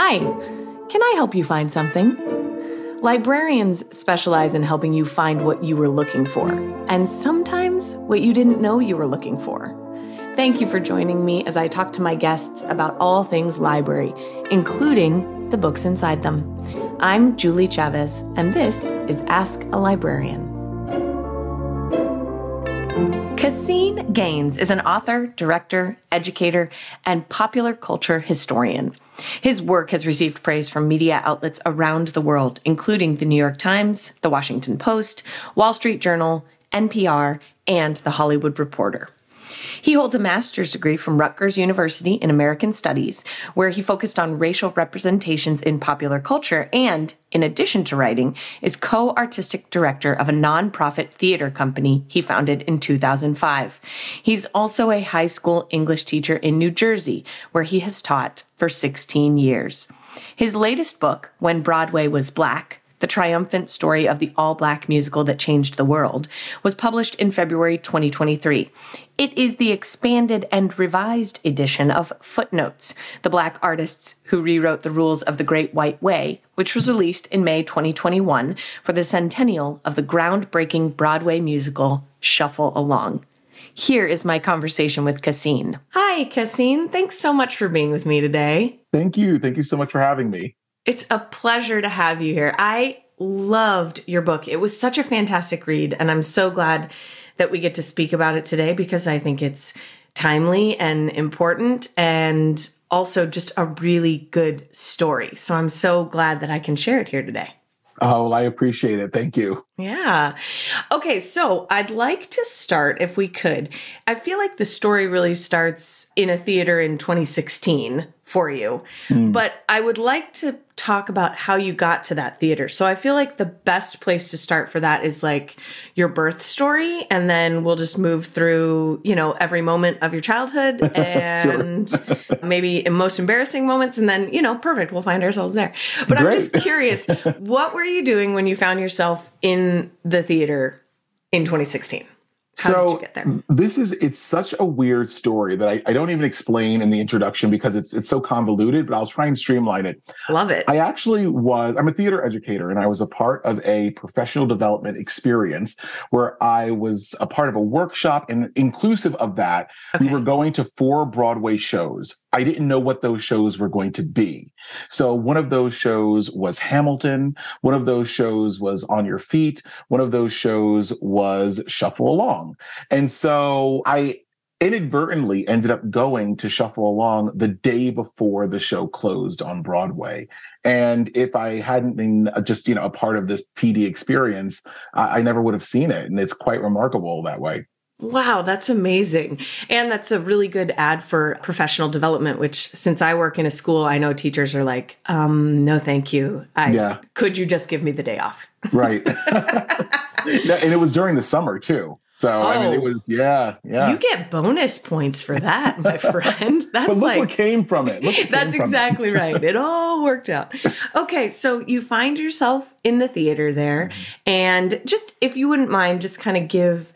Hi, can I help you find something? Librarians specialize in helping you find what you were looking for, and sometimes what you didn't know you were looking for. Thank you for joining me as I talk to my guests about all things library, including the books inside them. I'm Julie Chavez, and this is Ask a Librarian. Caseen Gaines is an author, director, educator, and popular culture historian. His work has received praise from media outlets around the world, including the New York Times, the Washington Post, Wall Street Journal, NPR, and the Hollywood Reporter. He holds a master's degree from Rutgers University in American Studies, where he focused on racial representations in popular culture and, in addition to writing, is co artistic director of a nonprofit theater company he founded in 2005. He's also a high school English teacher in New Jersey, where he has taught for 16 years. His latest book, When Broadway Was Black, the triumphant story of the all black musical that changed the world, was published in February 2023. It is the expanded and revised edition of Footnotes, the black artists who rewrote the rules of the Great White Way, which was released in May 2021 for the centennial of the groundbreaking Broadway musical Shuffle Along. Here is my conversation with Caseen. Hi, Caseen. Thanks so much for being with me today. Thank you. Thank you so much for having me. It's a pleasure to have you here. I loved your book. It was such a fantastic read, and I'm so glad that we get to speak about it today because I think it's timely and important and also just a really good story. So I'm so glad that I can share it here today. Oh, well, I appreciate it. Thank you. Yeah. Okay, so I'd like to start, if we could. I feel like the story really starts in a theater in 2016 for you, mm. but I would like to talk about how you got to that theater. So I feel like the best place to start for that is like your birth story and then we'll just move through, you know, every moment of your childhood and maybe most embarrassing moments and then, you know, perfect, we'll find ourselves there. But Great. I'm just curious, what were you doing when you found yourself in the theater in 2016? How so this is it's such a weird story that I, I, don't even explain in the introduction because it's it's so convoluted, but I'll try and streamline it. Love it. I actually was I'm a theater educator and I was a part of a professional development experience where I was a part of a workshop and inclusive of that, okay. we were going to four Broadway shows. I didn't know what those shows were going to be. So one of those shows was Hamilton, one of those shows was On Your Feet, one of those shows was Shuffle Along. And so I inadvertently ended up going to Shuffle Along the day before the show closed on Broadway. And if I hadn't been uh, just, you know, a part of this PD experience, I, I never would have seen it. And it's quite remarkable that way. Wow, that's amazing. And that's a really good ad for professional development, which since I work in a school, I know teachers are like, um, no, thank you. I, yeah. Could you just give me the day off? Right. and it was during the summer too. So oh, I mean, it oh. was yeah, yeah. You get bonus points for that, my friend. That's but look like what came from it. that's exactly it. right. It all worked out. Okay, so you find yourself in the theater there, mm-hmm. and just if you wouldn't mind, just kind of give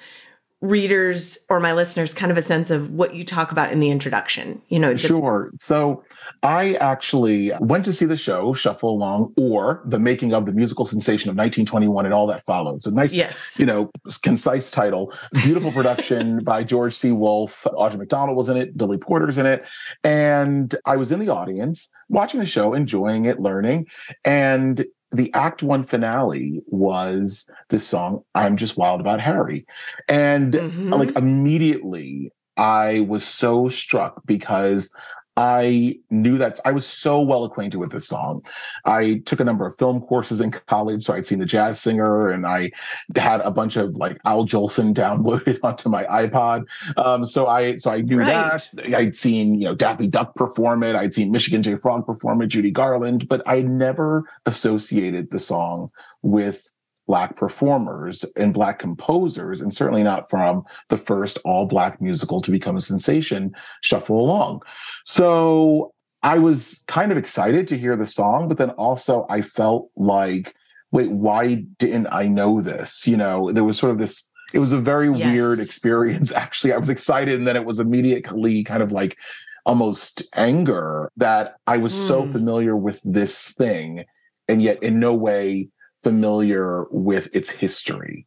readers or my listeners kind of a sense of what you talk about in the introduction you know the- sure. So i actually went to see the show shuffle along or the making of the musical sensation of 1921 and all that followed. So nice yes. you know concise title. Beautiful production by george c. Wolfe. Audra mcdonald was in it. Billy porter's in it. And i was in the audience watching the show enjoying it learning. And the act one finale was this song i'm just wild about harry and mm-hmm. like immediately i was so struck because I knew that I was so well acquainted with this song. I took a number of film courses in college, so I'd seen The Jazz Singer, and I had a bunch of like Al Jolson downloaded onto my iPod. Um, so I so I knew right. that. I'd seen you know Daffy Duck perform it. I'd seen Michigan J Frog perform it, Judy Garland, but I never associated the song with black performers and black composers and certainly not from the first all black musical to become a sensation shuffle along so i was kind of excited to hear the song but then also i felt like wait why didn't i know this you know there was sort of this it was a very yes. weird experience actually i was excited and then it was immediately kind of like almost anger that i was mm. so hmm. familiar with this thing and yet in no way familiar with its history.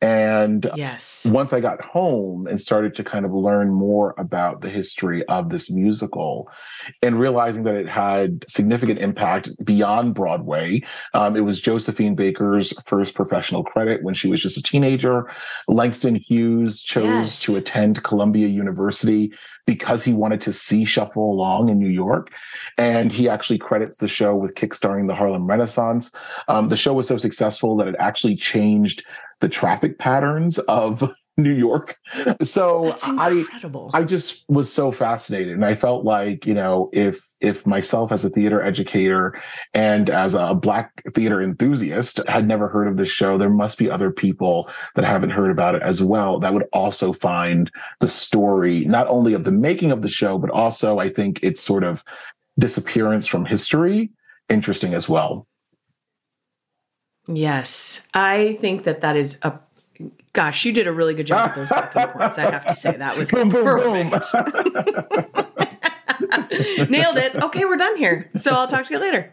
And yes. once I got home and started to kind of learn more about the history of this musical and realizing that it had significant impact beyond Broadway, um, it was Josephine Baker's first professional credit when she was just a teenager. Langston Hughes chose yes. to attend Columbia University because he wanted to see Shuffle Along in New York. And he actually credits the show with kickstarting the Harlem Renaissance. Um, the show was so successful that it actually changed the traffic patterns of New York. So I I just was so fascinated and I felt like, you know, if if myself as a theater educator and as a black theater enthusiast had never heard of this show, there must be other people that haven't heard about it as well that would also find the story not only of the making of the show but also I think its sort of disappearance from history interesting as well. Yes, I think that that is a. Gosh, you did a really good job with those talking points. I have to say that was boom, perfect. Nailed it. Okay, we're done here. So I'll talk to you later.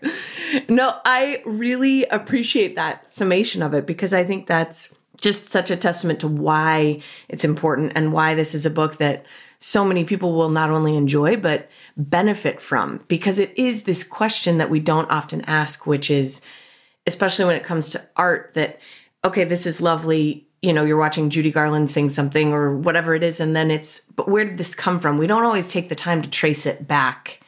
No, I really appreciate that summation of it because I think that's just such a testament to why it's important and why this is a book that so many people will not only enjoy but benefit from because it is this question that we don't often ask, which is especially when it comes to art that okay this is lovely you know you're watching judy garland sing something or whatever it is and then it's but where did this come from we don't always take the time to trace it back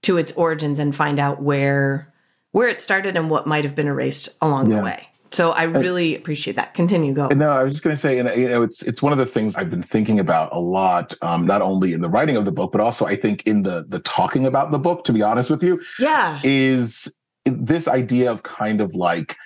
to its origins and find out where where it started and what might have been erased along yeah. the way so I really appreciate that. Continue, go. No, I was just going to say, and you know, it's it's one of the things I've been thinking about a lot, um, not only in the writing of the book, but also I think in the the talking about the book. To be honest with you, yeah, is this idea of kind of like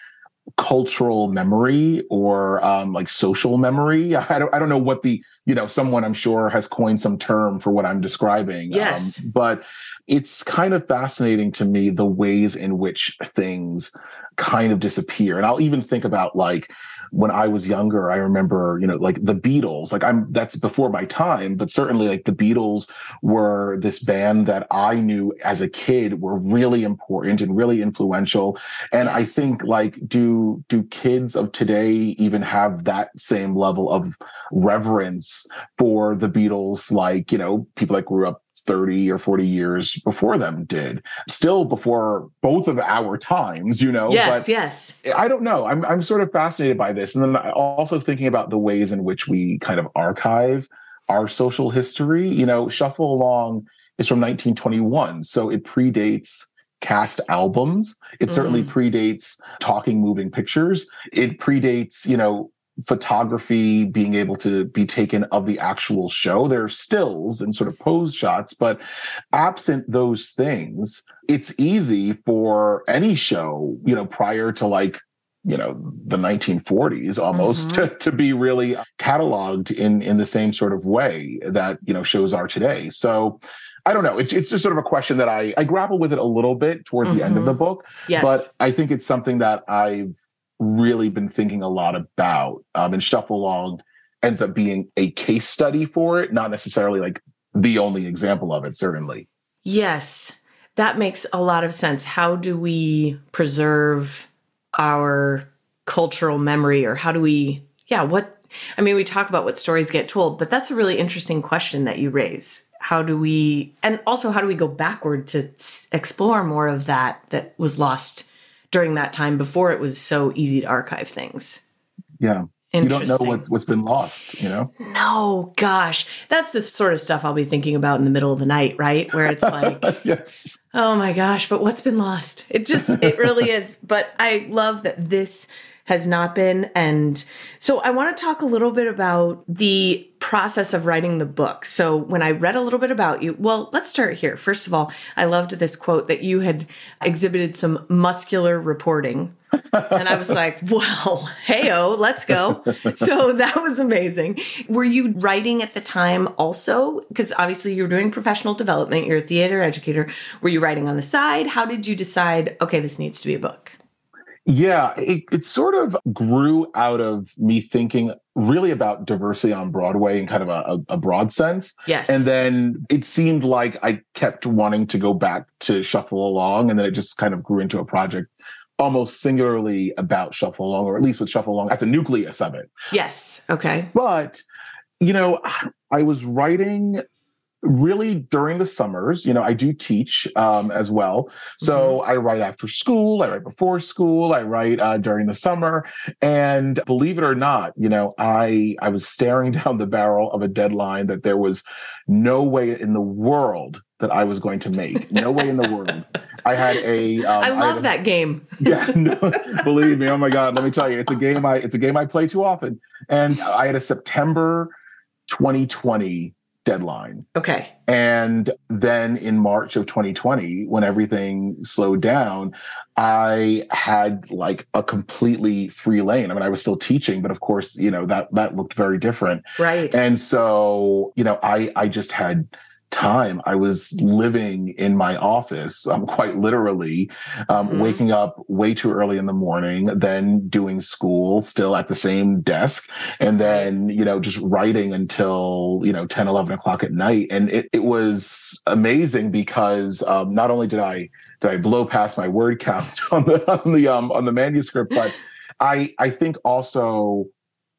cultural memory or um, like social memory. I don't, I don't know what the, you know, someone I'm sure has coined some term for what I'm describing. Um, yes. Um, but it's kind of fascinating to me the ways in which things kind of disappear. And I'll even think about like, when I was younger, I remember, you know, like the Beatles, like I'm that's before my time, but certainly like the Beatles were this band that I knew as a kid were really important and really influential. And yes. I think like do do kids of today even have that same level of reverence for the Beatles like, you know, people that grew up 30 or 40 years before them did. Still before both of our times you know yes but yes. I don't know. I'm, I'm sort of fascinated by this. And then also thinking about the ways in which we kind of archive our social history. You know shuffle along is from 1921 so it predates cast albums. It mm. certainly predates talking moving pictures. It predates you know photography being able to be taken of the actual show. There are stills and sort of pose shots, but absent those things, it's easy for any show, you know, prior to like you know the 1940s almost mm-hmm. to, to be really cataloged in in the same sort of way that you know shows are today so I don't know. It's it's just sort of a question that I I grapple with it a little bit towards mm-hmm. the end of the mm-hmm. book. Yes. But I think it's something that I've really been thinking a lot about. Um, and Shuffle Along ends up being a case study for it, not necessarily like the only example of it, certainly. Yes, that makes a lot of sense. How do we preserve our cultural memory, or how do we, yeah, what? I mean, we talk about what stories get told, but that's a really interesting question that you raise. How do we, and also how do we go backward to explore more of that that was lost during that time before it was so easy to archive things. Yeah. you don't know what's what's been lost you know? No gosh. That's the sort of stuff i'll be thinking about in the middle of the night right? Where it's like yes. oh my gosh but what's been lost? It just it really is. But i love that this has not been and so i want to talk a little bit about the process of writing the book so when i read a little bit about you well let's start here first of all i loved this quote that you had exhibited some muscular reporting and I was like, well, heyo, let's go. So that was amazing. Were you writing at the time also? Because obviously you're doing professional development, you're a theater educator. Were you writing on the side? How did you decide, okay, this needs to be a book? Yeah, it, it sort of grew out of me thinking really about diversity on Broadway in kind of a, a, broad sense. Yes. And then it seemed like I kept wanting to go back to Shuffle Along, and then it just kind of grew into a project almost singularly about Shuffle Along, or at least with Shuffle Along at the nucleus of it. Yes. Okay. But, you know, I was writing really during the summers you know i do teach um, as well. So mm-hmm. i write after school i write before school i write uh, during the summer. And believe it or not you know i i was staring down the barrel of a deadline that there was no way in the world that i was going to make. No way in the world. I had a. Um, I love a, that game. Yeah no, believe me oh my god let me tell you it's a game i it's a game i play too often. And i had a september 2020 deadline. Okay. And then in March of 2020, when everything slowed down, I had like a completely free lane. I mean, I was still teaching, but of course, you know, that that looked very different. Right. And so, you know, I I just had time i was living in my office um, quite literally um, mm-hmm. waking up way too early in the morning then doing school still at the same desk and then you know just writing until you know 10 11 o'clock at night and it, it was amazing because um, not only did i did i blow past my word count on the on the um on the manuscript but i i think also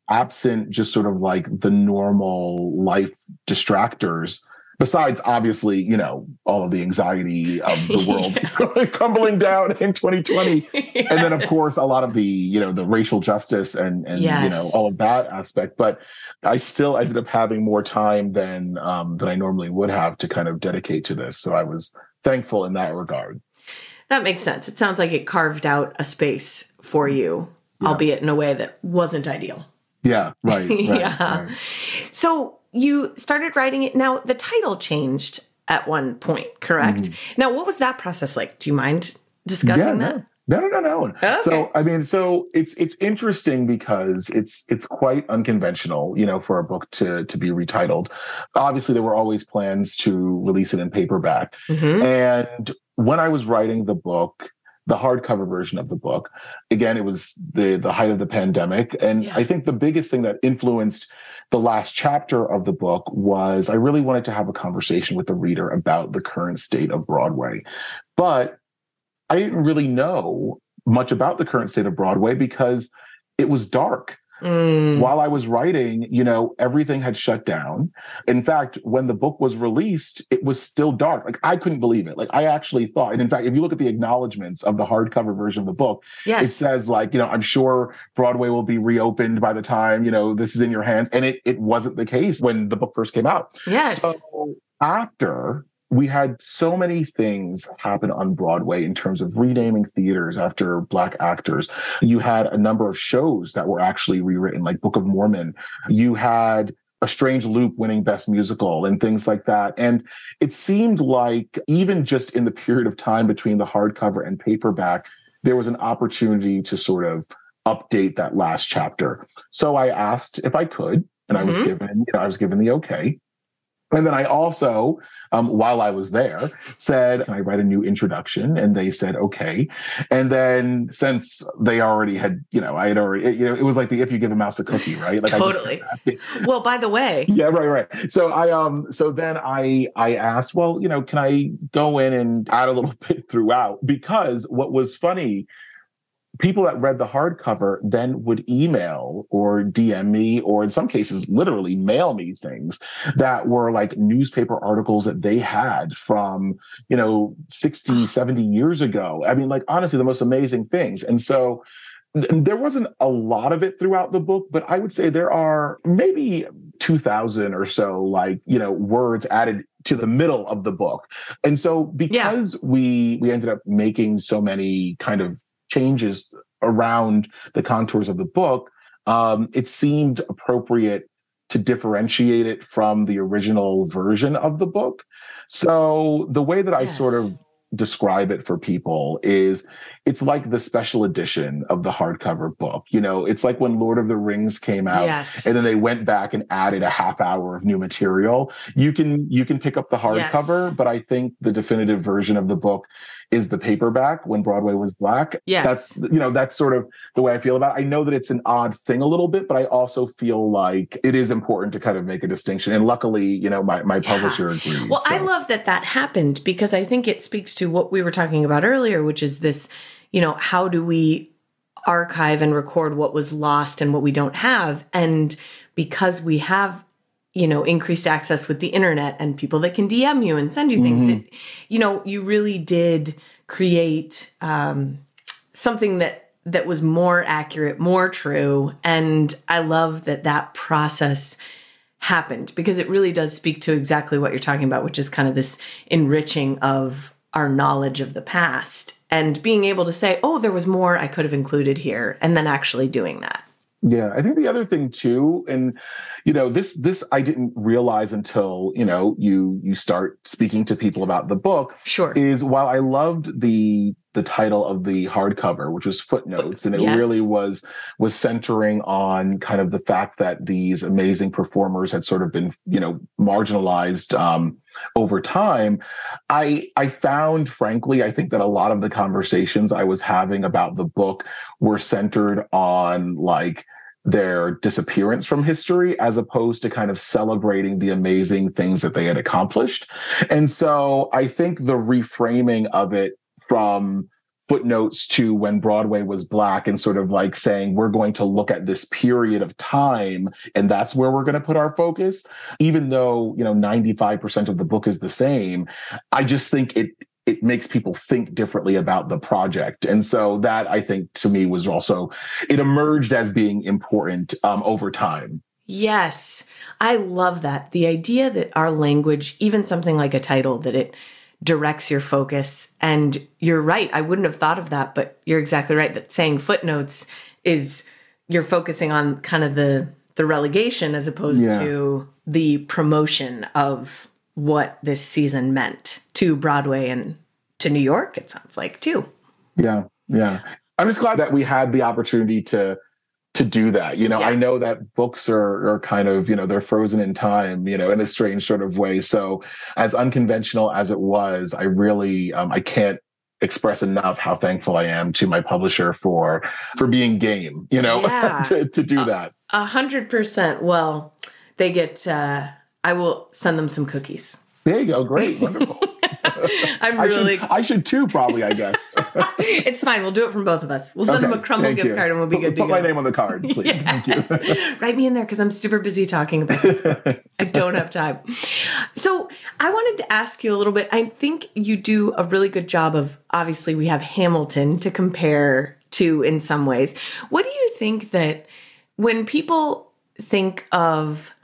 absent just sort of like the normal life distractors besides obviously you know all of the anxiety of the world yes. crumbling down in 2020 yes. and then of course a lot of the you know the racial justice and and yes. you know all of that aspect but i still ended up having more time than um than i normally would have to kind of dedicate to this so i was thankful in that regard that makes sense it sounds like it carved out a space for you yeah. albeit in a way that wasn't ideal yeah right, right yeah right. so you started writing it. Now, the title changed at one point, correct? Mm-hmm. Now, what was that process like? Do you mind discussing yeah, that? No, no, no, no. Okay. So, I mean, so it's it's interesting because it's it's quite unconventional, you know, for a book to to be retitled. Obviously, there were always plans to release it in paperback, mm-hmm. and when I was writing the book, the hardcover version of the book, again, it was the the height of the pandemic, and yeah. I think the biggest thing that influenced the last chapter of the book was I really wanted to have a conversation with the reader about the current state of Broadway. But I didn't really know much about the current state of Broadway because it was dark. Mm. While I was writing, you know, everything had shut down. In fact, when the book was released, it was still dark. Like I couldn't believe it. Like I actually thought, and in fact, if you look at the acknowledgments of the hardcover version of the book, yes. it says like, you know, I'm sure Broadway will be reopened by the time, you know, this is in your hands. And it it wasn't the case when the book first came out. Yes. So after we had so many things happen on Broadway in terms of renaming theaters after Black actors. You had a number of shows that were actually rewritten, like Book of Mormon. You had a strange loop winning best musical and things like that. And it seemed like even just in the period of time between the hardcover and paperback, there was an opportunity to sort of update that last chapter. So I asked if I could, and mm-hmm. I was mm-hmm. given, you know, I was given the okay. And then I also, um, while I was there, said, Can I write a new introduction? And they said, Okay. And then since they already had, you know, I had already, you know, it was like the if you give a mouse a cookie, right? Like totally. well, by the way. Yeah, right, right. So I um so then I I asked, well, you know, can I go in and add a little bit throughout? Because what was funny people that read the hardcover then would email or DM me, or in some cases, literally mail me things that were like newspaper articles that they had from, you know, 60, 70 years ago. I mean, like, honestly, the most amazing things. And so, there wasn't a lot of it throughout the book, but I would say there are maybe 2000 or so like, you know, words added to the middle of the book. And so because yeah. we we ended up making so many kind of changes around the contours of the book, um, it seemed appropriate to differentiate it from the original version of the book. So the way that I sort of describe it for people is it's like the special edition of the hardcover book. You know, it's like when Lord of the Rings came out yes. and then they went back and added a half hour of new material. You can you can pick up the hardcover, yes. but I think the definitive version of the book is the paperback when Broadway was black. Yes. That's you know, that's sort of the way I feel about it. I know that it's an odd thing a little bit, but I also feel like it is important to kind of make a distinction. And luckily, you know, my, my publisher agreed. Well, so. I love that that happened because I think it speaks to what we were talking about earlier, which is this you know, how do we archive and record what was lost and what we don't have? And because we have you know increased access with the internet and people that can dm you and send you things mm-hmm. it, you know you really did create um, something that that was more accurate more true and i love that that process happened because it really does speak to exactly what you're talking about which is kind of this enriching of our knowledge of the past and being able to say, oh, there was more I could have included here, and then actually doing that. Yeah, I think the other thing too, and you know, this this I didn't realize until you know you you start speaking to people about the book. Sure, is while I loved the the title of the hardcover, which was footnotes, and it yes. really was was centering on kind of the fact that these amazing performers had sort of been you know marginalized um, over time. I I found, frankly, I think that a lot of the conversations I was having about the book were centered on like their disappearance from history as opposed to kind of celebrating the amazing things that they had accomplished. And so I think the reframing of it from footnotes to when Broadway was black and sort of like saying we're going to look at this period of time and that's where we're going to put our focus. Even though you know 95% of the book is the same I just think it it makes people think differently about the project. And so that I think to me was also it emerged as being important um, over time. Yes, I love that. The idea that our language, even something like a title, that it directs your focus. And you're right. I wouldn't have thought of that, but you're exactly right that saying footnotes is you're focusing on kind of the the relegation as opposed yeah. to the promotion of what this season meant to Broadway and to New York, it sounds like too. Yeah. Yeah. I'm just glad that we had the opportunity to to do that. You know, yeah. I know that books are are kind of, you know, they're frozen in time, you know, in a strange sort of way. So as unconventional as it was, I really um, I can't express enough how thankful I am to my publisher for for being game, you know, yeah. to, to do that. A hundred percent. Well, they get uh I will send them some cookies. There you go. Great. Wonderful. I'm really. I should, I should, too, probably. I guess it's fine. We'll do it from both of us. We'll send okay, them a Crumbl gift you. card, and we'll be good Put to go. my name on the card, please. yes. Thank you. Write me in there because I'm super busy talking about this book. I don't have time. So I wanted to ask you a little bit. I think you do a really good job of. Obviously, we have Hamilton to compare to in some ways. What do you think that when people think of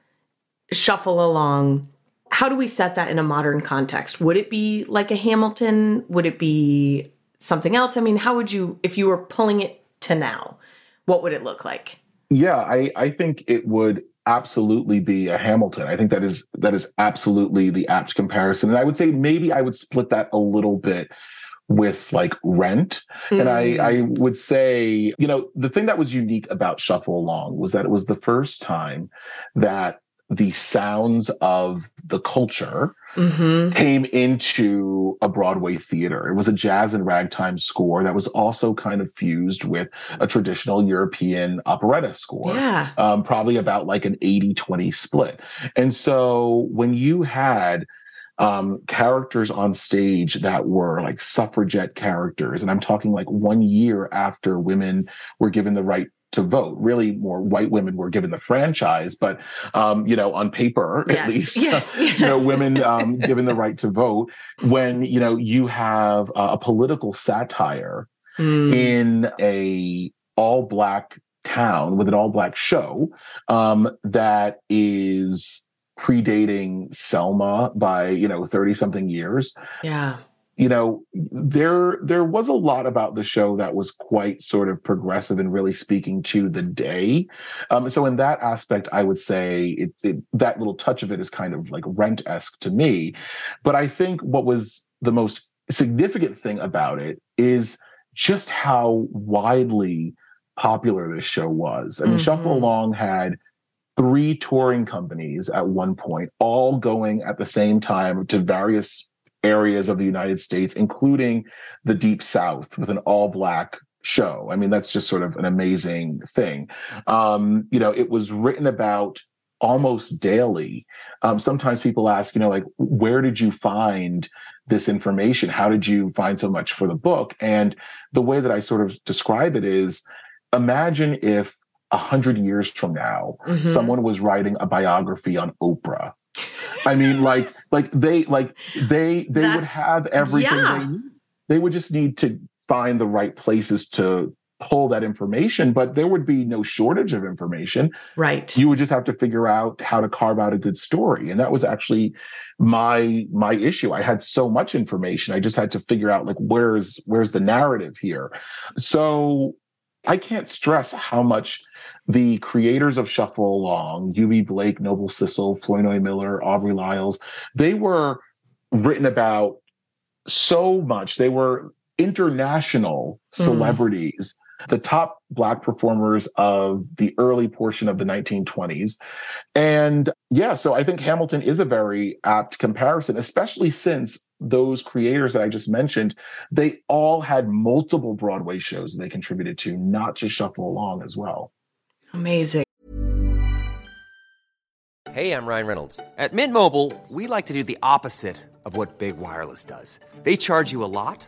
shuffle along? How do we set that in a modern context? Would it be like a Hamilton? Would it be something else? I mean, how would you, if you were pulling it to now, what would it look like? Yeah, I, I think it would absolutely be a Hamilton. I think that is that is absolutely the apt comparison. And I would say maybe I would split that a little bit with like rent. Mm. And I, mm. I would say, you know, the thing that was unique about Shuffle Along was that it was the first time that the sounds of the culture mm-hmm. came into a Broadway theater. It was a jazz and ragtime score that was also kind of fused with a traditional European operetta score. Yeah. Um, probably about like an 80 20 split. And so when you had um, characters on stage that were like suffragette characters. And I'm talking like one year after women were given the right to vote. Really, more white women were given the franchise, but um, you know, on paper yes. at least, yes, yes. you know, women um, given the right to vote. When you know you have uh, a political satire mm. in a all black town with an all black show um, that is predating Selma by you know 30 something years. Yeah. You know, there there was a lot about the show that was quite sort of progressive and really speaking to the day. Um, so in that aspect, I would say it, it, that little touch of it is kind of like rent esque to me. But I think what was the most significant thing about it is just how widely popular this show was. I mean, mm-hmm. Shuffle Along had three touring companies at one point, all going at the same time to various areas of the United States, including the Deep South with an all black show. I mean, that's just sort of an amazing thing. Um, you know, it was written about almost daily. Um, sometimes people ask, you know, like, where did you find this information? How did you find so much for the book? And the way that I sort of describe it is imagine if a hundred years from now, mm-hmm. someone was writing a biography on Oprah. I mean, like, like they, like they, they That's, would have everything yeah. they need. They would just need to find the right places to pull that information, but there would be no shortage of information. Right. You would just have to figure out how to carve out a good story. And that was actually my my issue. I had so much information. I just had to figure out like where's where's the narrative here. So I can't stress how much the creators of Shuffle Along, Eubie Blake, Noble Sissle, Flournoy Miller, Aubrey Lyles, they were written about so much. They were international hmm. celebrities the top black performers of the early portion of the 1920s. And yeah, so I think Hamilton is a very apt comparison, especially since those creators that I just mentioned, they all had multiple Broadway shows they contributed to, not just Shuffle Along as well. Amazing. Hey, I'm Ryan Reynolds. At Mint Mobile, we like to do the opposite of what Big Wireless does. They charge you a lot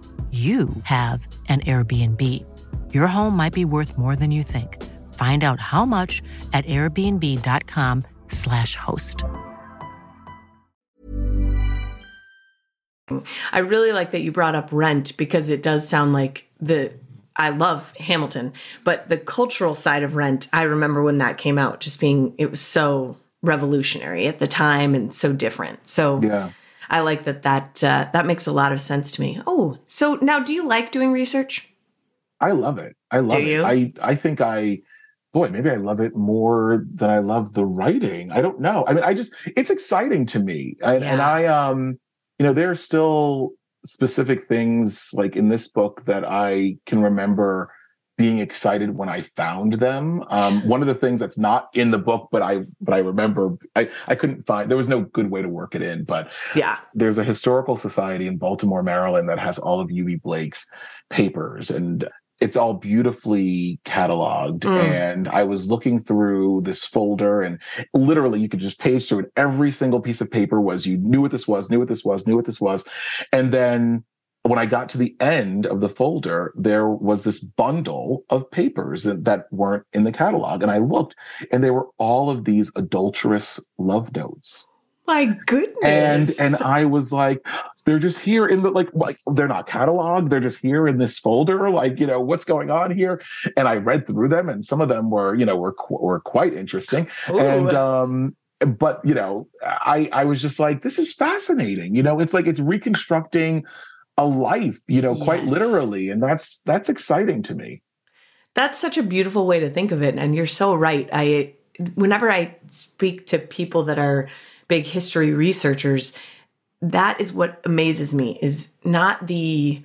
you have an Airbnb. Your home might be worth more than you think. Find out how much at airbnb.com/slash host. I really like that you brought up rent because it does sound like the I love Hamilton, but the cultural side of rent, I remember when that came out, just being it was so revolutionary at the time and so different. So yeah. I like that that uh, that makes a lot of sense to me. Oh, so now do you like doing research? I love it. I love it. I I think I boy, maybe I love it more than I love the writing. I don't know. I mean, I just it's exciting to me. I, yeah. And I um you know, there are still specific things like in this book that I can remember being excited when I found them. Um, one of the things that's not in the book, but I but I remember I I couldn't find there was no good way to work it in. But yeah, there's a historical society in Baltimore, Maryland that has all of Eubie Blake's papers and it's all beautifully cataloged. Mm. And I was looking through this folder and literally you could just page through it. Every single piece of paper was you knew what this was, knew what this was, knew what this was. And then when I got to the end of the folder, there was this bundle of papers that weren't in the catalog. And I looked and there were all of these adulterous love notes. My goodness. And and I was like, they're just here in the like like they're not cataloged, they're just here in this folder. Like, you know, what's going on here? And I read through them and some of them were, you know, were were quite interesting. Ooh. And um but you know, I I was just like, this is fascinating. You know, it's like it's reconstructing a life, you know, yes. quite literally. And that's that's exciting to me. That's such a beautiful way to think of it. And you're so right. I whenever I speak to people that are big history researchers, that is what amazes me is not the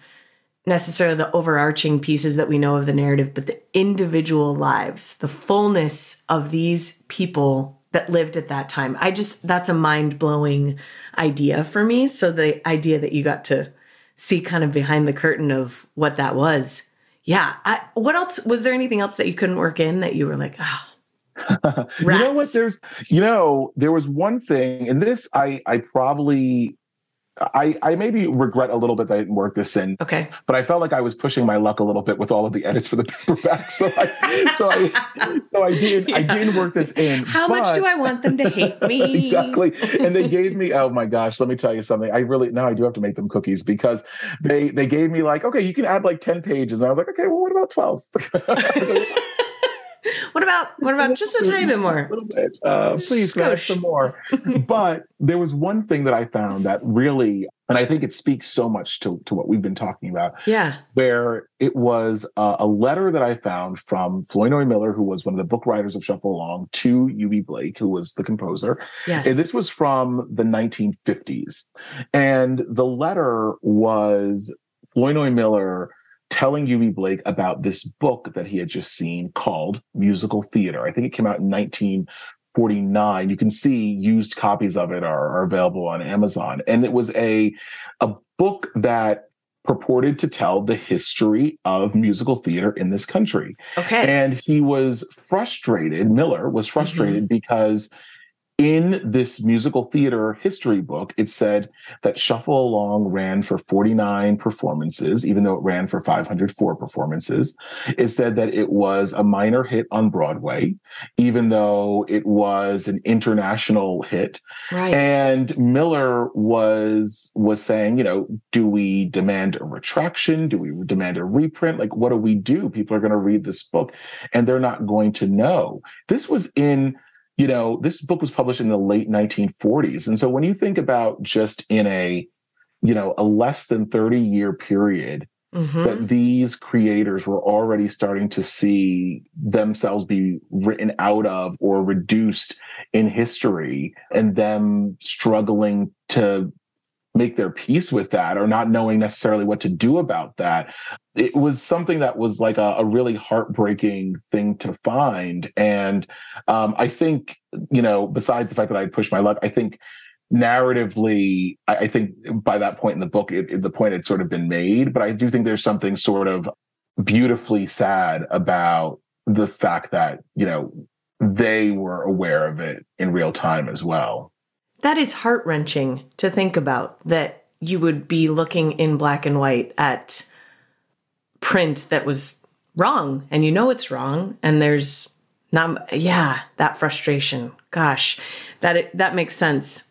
necessarily the overarching pieces that we know of the narrative, but the individual lives, the fullness of these people that lived at that time. I just, that's a mind blowing idea for me. So the idea that you got to see kind of behind the curtain of what that was. Yeah. I, what else? Was there anything else that you couldn't work in that you were like, oh, you know what? There's, you know, there was one thing, and this I I probably I, I maybe regret a little bit that I didn't work this in. Okay. But I felt like I was pushing my luck a little bit with all of the edits for the paperback. So I so I so I did yeah. I didn't work this in. How but, much do I want them to hate me? exactly. And they gave me, oh my gosh, let me tell you something. I really now I do have to make them cookies because they they gave me like, okay, you can add like 10 pages. And I was like, okay, well, what about 12? what about what about just a tiny bit more? A little bit. Uh, please some more. but there was one thing that I found that really, and I think it speaks so much to, to what we've been talking about. Yeah. Where it was uh, a letter that I found from Flournoy Miller, who was one of the book writers of Shuffle Along, to Eubie Blake, who was the composer. Yes. And this was from the 1950s. And the letter was Flournoy Miller telling Eubie Blake about this book that he had just seen called Musical Theater. I think it came out in 1949. You can see used copies of it are, are available on Amazon. And it was a, a book that purported to tell the history of musical theater in this country. Okay. And he was frustrated, Miller was frustrated mm-hmm. because in this musical theater history book, it said that Shuffle Along ran for 49 performances, even though it ran for 504 performances. It said that it was a minor hit on Broadway, even though it was an international hit. Right. And Miller was was saying, you know, do we demand a retraction? Do we demand a reprint? Like, what do we do? People are going to read this book and they're not going to know. This was in you know, this book was published in the late 1940s. And so when you think about just in a, you know, a less than 30 year period, mm-hmm. that these creators were already starting to see themselves be written out of or reduced in history and them struggling to make their peace with that or not knowing necessarily what to do about that. It was something that was like a, a really heartbreaking thing to find. And um, I think, you know, besides the fact that I pushed my luck, I think narratively, I, I think by that point in the book, it, it, the point had sort of been made. But I do think there's something sort of beautifully sad about the fact that, you know, they were aware of it in real time as well that is heart wrenching to think about that you would be looking in black and white at print that was wrong and you know it's wrong and there's not yeah that frustration. Gosh that it, that makes sense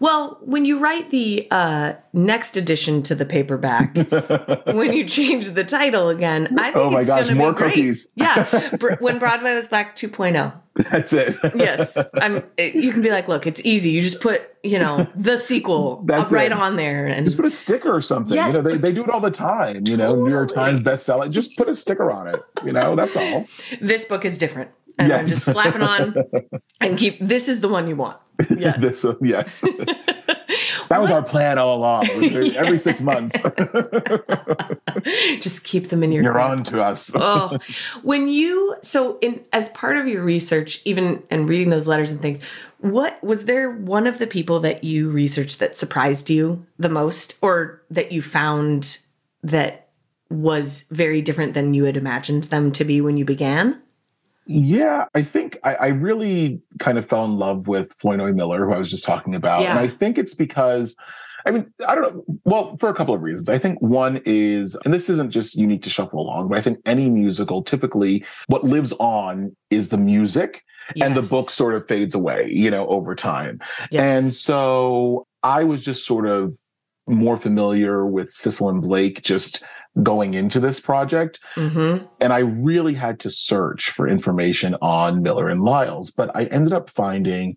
well, when you write the uh, next edition to the paperback, when you change the title again, I think oh my it's gosh, more cookies. yeah, when Broadway was back 2.0. That's it. yes, I'm. You can be like, look, it's easy. You just put, you know, the sequel right it. on there, and just put a sticker or something. Yes. You know, they, they do it all the time. You know, New York Times bestseller. Just put a sticker on it. You know, that's all. This book is different and yes. then just slapping on and keep this is the one you want. Yes. this one, yes. that was our plan all along. Every six months. just keep them in your You're grip. on to us. oh. When you so in as part of your research, even and reading those letters and things, what was there one of the people that you researched that surprised you the most or that you found that was very different than you had imagined them to be when you began? Yeah, I think I, I, really kind of fell in love with Flournoy Miller, who I was just talking about. Yeah. And I think it's because, I mean, I don't know. Well, for a couple of reasons. I think one is, and this isn't just unique to Shuffle Along, but I think any musical, typically what lives on is the music yes. and the book sort of fades away, you know, over time. Yes. And so I was just sort of more familiar with Sissel and Blake just going into this project. Mm-hmm. And I really had to search for information on Miller and Lyles, but I ended up finding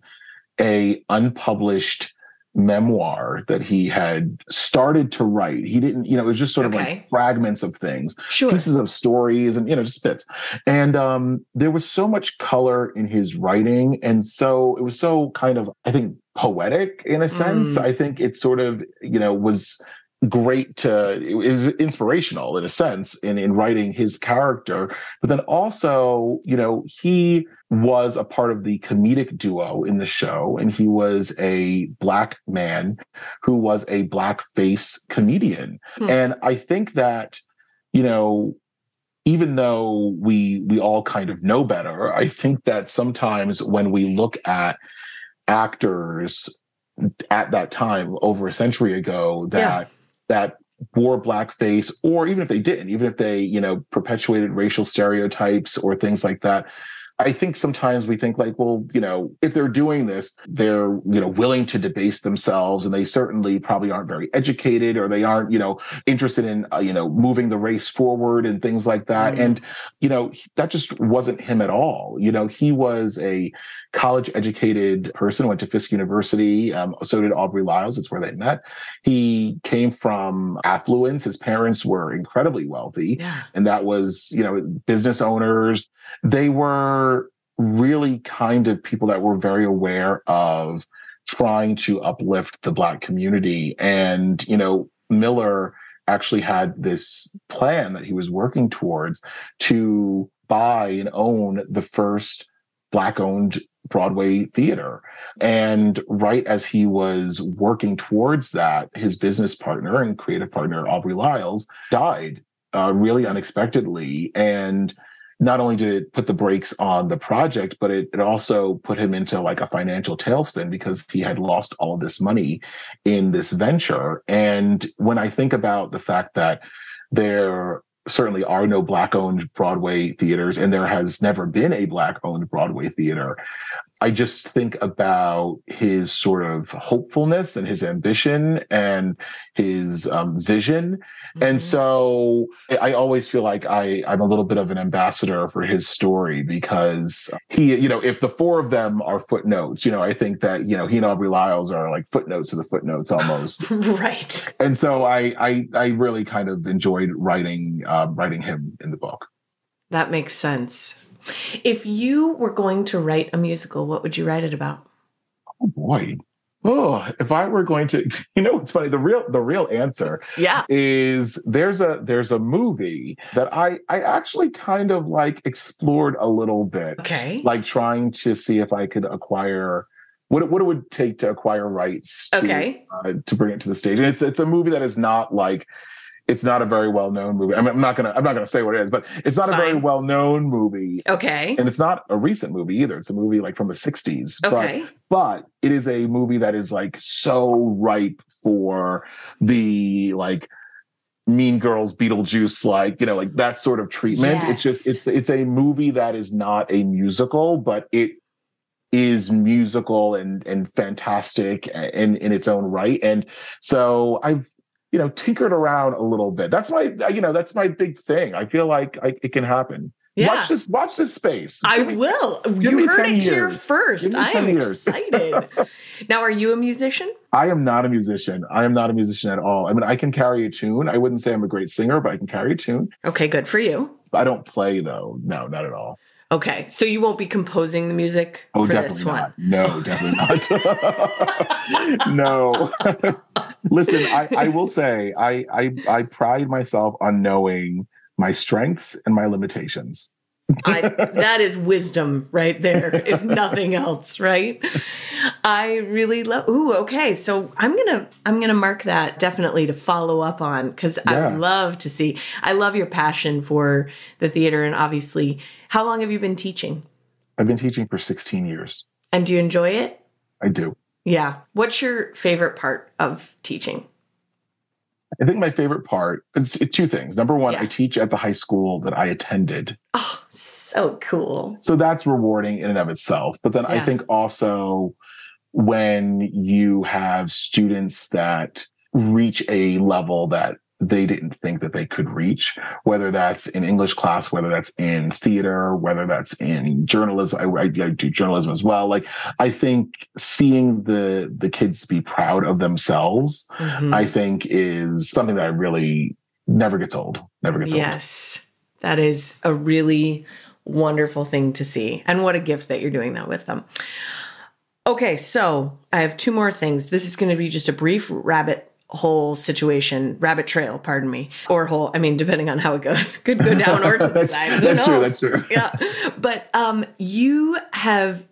a unpublished memoir that he had started to write. He didn't, you know, it was just sort of like fragments of things, Sure. pieces of stories, and you know, just bits. And um, there was so much color in his writing, and so it was so kind of, I think, poetic in a sense. Mm. I think it sort of, you know, was great to was inspirational in a sense in in writing his character. But then also you know he was a part of the comedic duo in the show and he was a black man who was a blackface comedian. Hmm. and i think that you know even though we we all kind of know better i think that sometimes when we look at actors at that time over a century ago that that wore blackface or even if they didn't even if they you know perpetuated racial stereotypes or things like that i think sometimes we think like well you know if they're doing this they're you know willing to debase themselves and they certainly probably aren't very educated or they aren't you know interested in uh, you know moving the race forward and things like that. Mhm. and you know that just wasn't him at all. You know he was a college educated person went to fisk university um, so did aubrey lyles. It's where they met. He came from affluence. His parents were incredibly wealthy Yeah. and that was you know business owners. They were really kind of people that were very aware of trying to uplift the black community and you know miller actually had this plan that he was working towards to buy and own the first black owned Broadway theater. And right as he was working towards that, his business partner and creative partner, Aubrey Lyles, died uh, really unexpectedly. And not only did it put the brakes on the project, but it, it also put him into like a financial tailspin because he had lost all of this money in this venture. And when I think about the fact that there certainly are no black owned Broadway theaters, and there has never been a black owned Broadway theater. I just think about his sort of hopefulness and his ambition and his um, vision. And Mhm. so I always feel like I, I'm a little bit of an ambassador for his story because he, you know, if the four of them are footnotes, you know, I think that, you know, he and Aubrey Lyles are like footnotes to the footnotes almost. right. and so I, I, I really kind of enjoyed writing, uh, writing him in the book. That makes sense. If you were going to write a musical, what would you write it about? Oh boy. Oh, if I were going to, you know, it's funny. The real, the real answer Yeah. is there's a there's a movie that I I actually kind of like explored a little bit, Okay. like trying to see if I could acquire what it, what it would take to acquire rights to, Okay. uh, to bring it to the stage. And it's it's a movie that is not like it's not a very well known movie. I mean, I'm not gonna I'm not gonna say what it is, but it's not a very well known movie. Okay. And it's not a recent movie either. It's a movie like from the 60s. But Okay. but it is a movie that is like so ripe for the like mean girls beetlejuice like you know like that sort of treatment it's just it's it's a movie that is not a musical but it is musical and and fantastic in in its own right and so i've you know tinkered around a little bit that's my uh, you know that's my big thing i feel like I, it can happen Yeah. watch this watch this space I me- will. You heard 10 it here first. I am years. excited. now, are you a musician? I am not a musician. I am not a musician at all. I mean, I can carry a tune. I wouldn't say I'm a great singer, but I can carry a tune. Okay, good for you. I don't play though. No, not at all. Okay, so you won't be composing the music Oh, for this one. not. No, definitely not. no. Listen, I, I will say I, I I pride myself on knowing my strengths and my limitations. I, that is wisdom right there, if nothing else, right? I really love. Ooh, okay. So I'm gonna I'm gonna mark that definitely to follow up on because I Yeah. would love to see. I love your passion for the theater, and obviously, how long have you been teaching? I've been teaching for 16 years. And do you enjoy it? I do. Yeah. What's your favorite part of teaching? I think my favorite part is two things. Number one, Yeah. I teach at the high school that I attended. Oh, so cool. so that's rewarding in and of itself but then i think also when you have students that reach a level that they didn't think that they could reach, whether that's in English class, whether that's in theater, whether that's in journalism. I, I, I do journalism as well. Like I think seeing the the kids be proud of themselves, Mhm. I think is something that I really never gets old. Never gets old. Yes. That is a really wonderful thing to see. And what a gift that you're doing that with them. Okay, so I have two more things. This is going to be just a brief rabbit hole situation, rabbit trail, pardon me, or whole, I mean, depending on how it goes, could go down or to the side. Who that's true, that's true. Yeah, but um, you have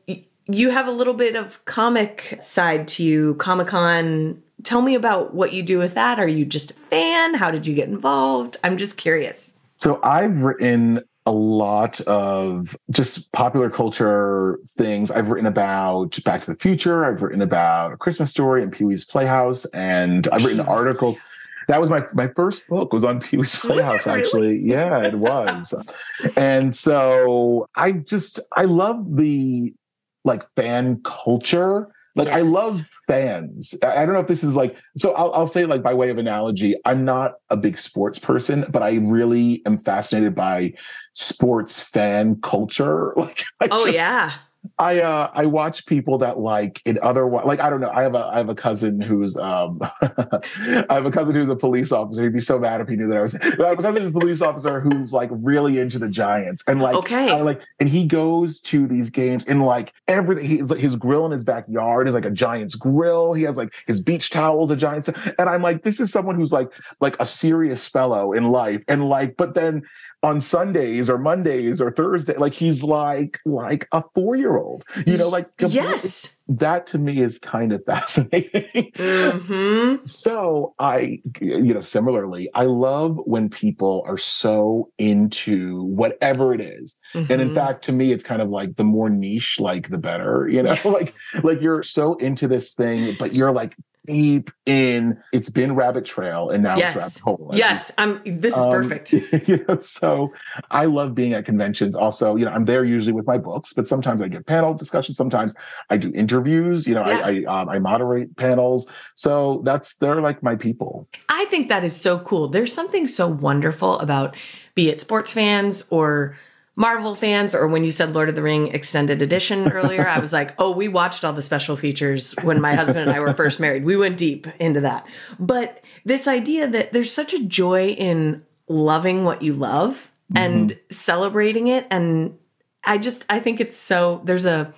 you have a little bit of comic side to you, Comic Con. Tell me about what you do with that. Are you just a fan? How did you get involved? I'm just curious. So I've written a lot of just popular culture things. I've written about Back to the Future. I've written about A Christmas Story and Pee Wee's Playhouse, and I've written Pee Wee's articles. That was my my first book was on Pee Wee's Playhouse. really? Actually, yeah, it was. and so I just I love the like fan culture. Like I love fans. I I don't know if this is like so. I'll, I'll say like by way of analogy. I'm not a big sports person, but I really am fascinated by sports fan culture. Like, I Oh just- yeah. I uh I watch people that like in other like I don't know. I have a I have a cousin who's um I have a cousin who's a police officer. He'd be so mad if he knew that I was. I have a cousin who's a police officer who's like really into the Giants and like Okay. I like and he goes to these games and like everything. He's like his grill in his backyard is like a Giants grill. He has like his beach towels, a Giants, and I'm like this is someone who's like like a serious fellow in life and like but then on Sundays or Mondays or Thursday, like he's like like a four year old, you know, like Yes. That to me is kind of fascinating. hmm So I, you know, similarly, I love when people are so into whatever it is. And Mm-hmm. in fact, to me, it's kind of like the more niche, like the better, you know, like like you're so into this thing, but you're like deep in it's been rabbit trail and now yes. it's rabbit hole. Yes. I'm. This is um, perfect. you know, so I love being at conventions. Also, you know, I'm there usually with my books, but sometimes I get panel discussions. Sometimes I do interviews. You know, I I, um, I moderate panels. So that's they're like my people. I think that is so cool. There's something so wonderful about, be it sports fans or Marvel fans, or when you said Lord of the Ring extended edition earlier, I was like, oh, we watched all the special features when my husband and I were first married. We went deep into that. But this idea that there's such a joy in loving what you love and mm-hmm. celebrating it. And I just, I think it's so, there's a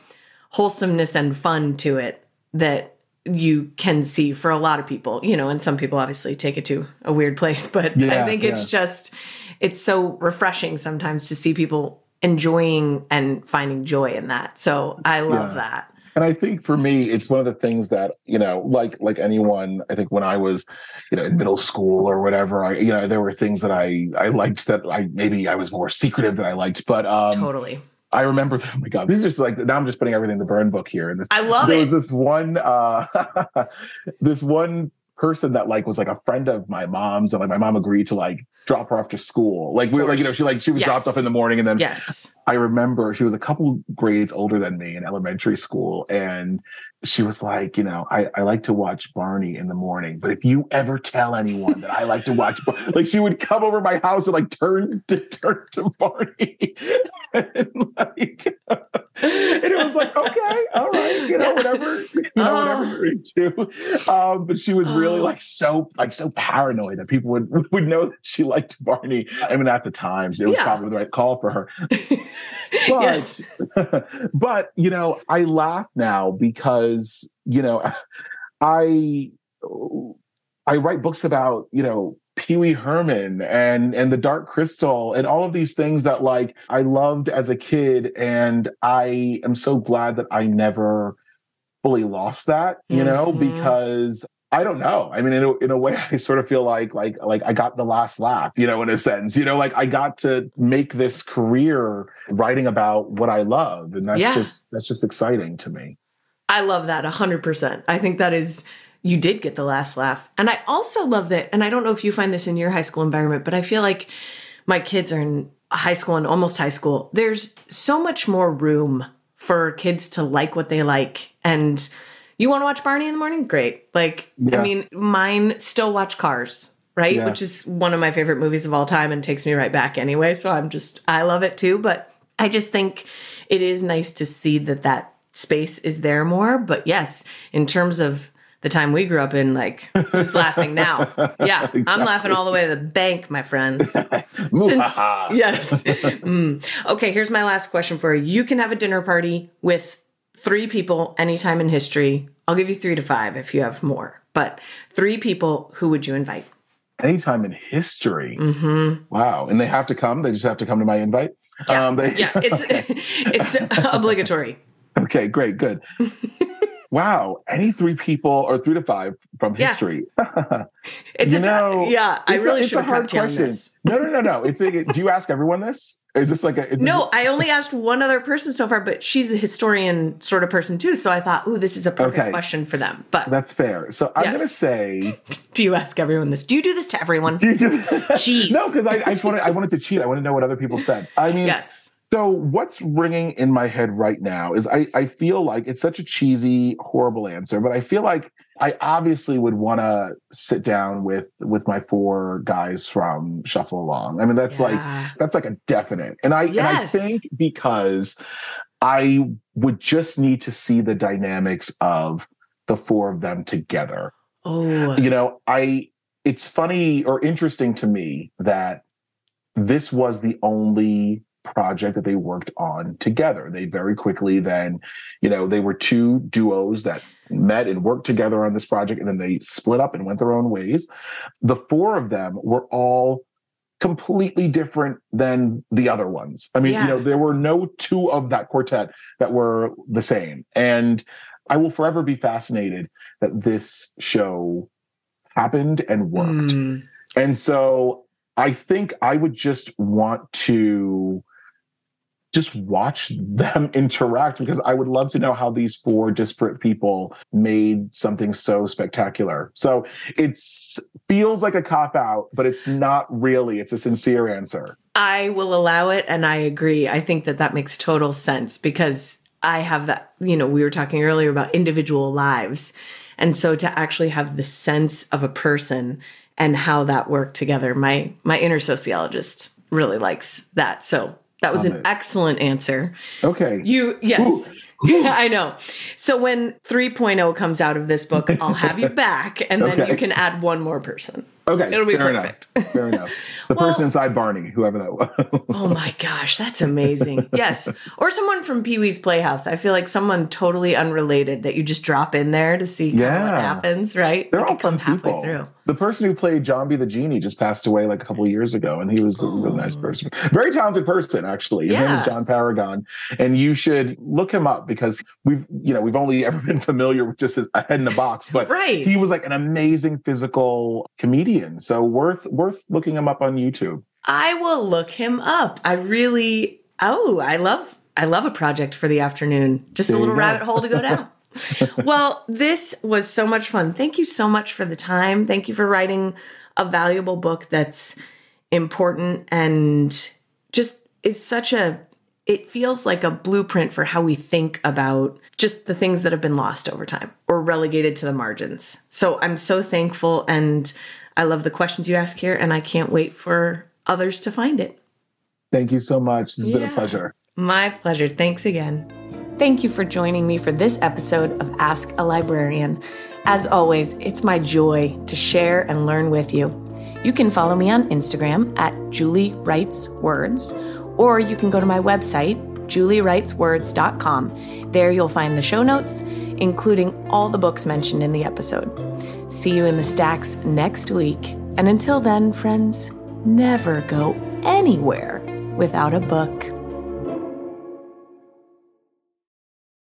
wholesomeness and fun to it that you can see for a lot of people, you know, and some people obviously take it to a weird place, but I Yeah, think it's just it's so refreshing sometimes to see people enjoying and finding joy in that. So I love Yeah. that. And I think for me, it's one of the things that you know, like like anyone. I think when I was, you know, in middle school or whatever, I you know, there were things that I I liked that I maybe I was more secretive than I liked, but um, totally. I remember. Oh my god, these are just like now. I'm just putting everything in the burn book here. And this, I love there it. was this one, uh, this one person that like was like a friend of my mom's, and like my mom agreed to like drop her off to school. Like we were like you know she like she was Yes. dropped off in the morning, and then Yes. I remember she was a couple grades older than me in elementary school. And she was like, you know, I, I like to watch Barney in the morning, but if you ever tell anyone that I like to watch, Bar-, like she would come over my house and like turn to turn to Barney. and like, and it was like, okay, all right, you know, whatever, you know, whatever you're into. Um, but she was really Oh. like so, like so paranoid that people would, would know that she liked Barney. I mean, at the time, it was Yeah. probably the right call for her. But, yes. but you know, I laugh now because you know, I I write books about you know Pee Wee Herman and and the Dark Crystal and all of these things that like I loved as a kid, and I am so glad that I never fully lost that, you know, Mhm. because I don't know. I mean, in a, in a way, I sort of feel like like like I got the last laugh, you know, in a sense, you know, like I got to make this career writing about what I love, and that's Yeah. just that's just exciting to me. I love that 100%. I think that is, you did get the last laugh. And I also love that, and I don't know if you find this in your high school environment, but I feel like my kids are in high school and almost high school. There's so much more room for kids to like what they like. And you want to watch Barney in the morning? Great. Like, I mean, mine still watch Cars. right? Yeah. Which is one of my favorite movies of all time and takes me right back anyway. So I'm just, I love it too. But I just think it is nice to see that that space is there more. But yes, in terms of the time we grew up in, like, who's laughing now? Yeah, I'm laughing all the way to the bank, my friends. Since, yes. Mm. Okay, here's my last question for you. You can have a dinner party with three people anytime in history. I'll give you three to five if you have more, but three people, who would you invite? Anytime in history. Mm-hmm. Wow. And they have to come. They just have to come to my invite. Yeah, Um, they- yeah, it's it's obligatory. Okay, great, good. Wow. Any three people or three to five from Yeah. history. It's You a t- know, yeah. I it's a- really should have hard question. this. No, no, no, no. It's a, do you ask everyone this? Is this like a is No, I only asked one other person so far, but she's a historian sort of person too. So I thought, ooh, this is a perfect Okay. question for them. But That's fair. So I'm Yes. gonna say do you ask everyone this? Do you do this to everyone? Do you do- Jeez. No, because I, I just wanted I wanted to cheat. I want to know what other people said. I mean, Yes. So what's ringing in my head right now is I, I feel like it's such a cheesy, horrible answer, but I feel like I obviously would want to sit down with with my four guys from Shuffle Along. I mean, that's Yeah. like that's like a definite. And I and I think because I would just need to see the dynamics of the four of them together Oh, you know i it's funny or interesting to me that this was the only project that they worked on together they very quickly then you know they were two duos that met and worked together on this project and then they split up and went their own ways the four of them were all completely different than the other ones i mean Yeah. you know there were no two of that quartet that were the same and i will forever be fascinated that this show happened and worked. Mm. And so I think I would just want to just watch them interact because I would love to know how these four disparate people made something so spectacular. So it feels like a cop out, but it's not really. It's a sincere answer. I will allow it, and I agree. I think that that makes total sense because I have that. You know, we were talking earlier about individual lives, and so to actually have the sense of a person and how that worked together, my my inner sociologist really likes that. So that was an excellent answer. Okay. You yes. Yeah, I know. So when 3.0 comes out of this book, I'll have you back and then Okay. you can add one more person. Okay. it'll be fair perfect. Enough. Fair enough. The Well- person inside Barney, whoever that was. Oh my gosh, that's amazing. Yes. Or someone from Pee Wee's Playhouse. I feel like someone totally unrelated that you just drop in there to see of what Yeah. happens, right? They're They all fun people. through. The person who played Jambi the Genie just passed away like a couple of years ago, and he was a really nice oh. person. Very talented person, actually. His name Oh. Is John Paragon, and you should look him up because we've, you know, we've only ever been familiar with just his a head in the box, but Right. he was like an amazing physical comedian. So worth worth looking him up on YouTube. I will look him up. I really oh, I love I love a project for the afternoon. Just There a little rabbit hole to go down. well, this was so much fun. Thank you so much for the time. Thank you for writing a valuable book that's important and just is such a it feels like a blueprint for how we think about just the things that have been lost over time or relegated to the margins. So I'm so thankful and I love the questions you ask here and I can't wait for others to find it. Thank you so much. This has been a pleasure. My pleasure. Thanks again. Thank you for joining me for this episode of Ask a Librarian. As always, it's my joy to share and learn with you. You can follow me on Instagram at Julie Writes Words, or you can go to my website, juliewriteswords.com. There you'll find the show notes, including all the books mentioned in the episode. See you in the stacks next week. And until then, friends, never go anywhere without a book.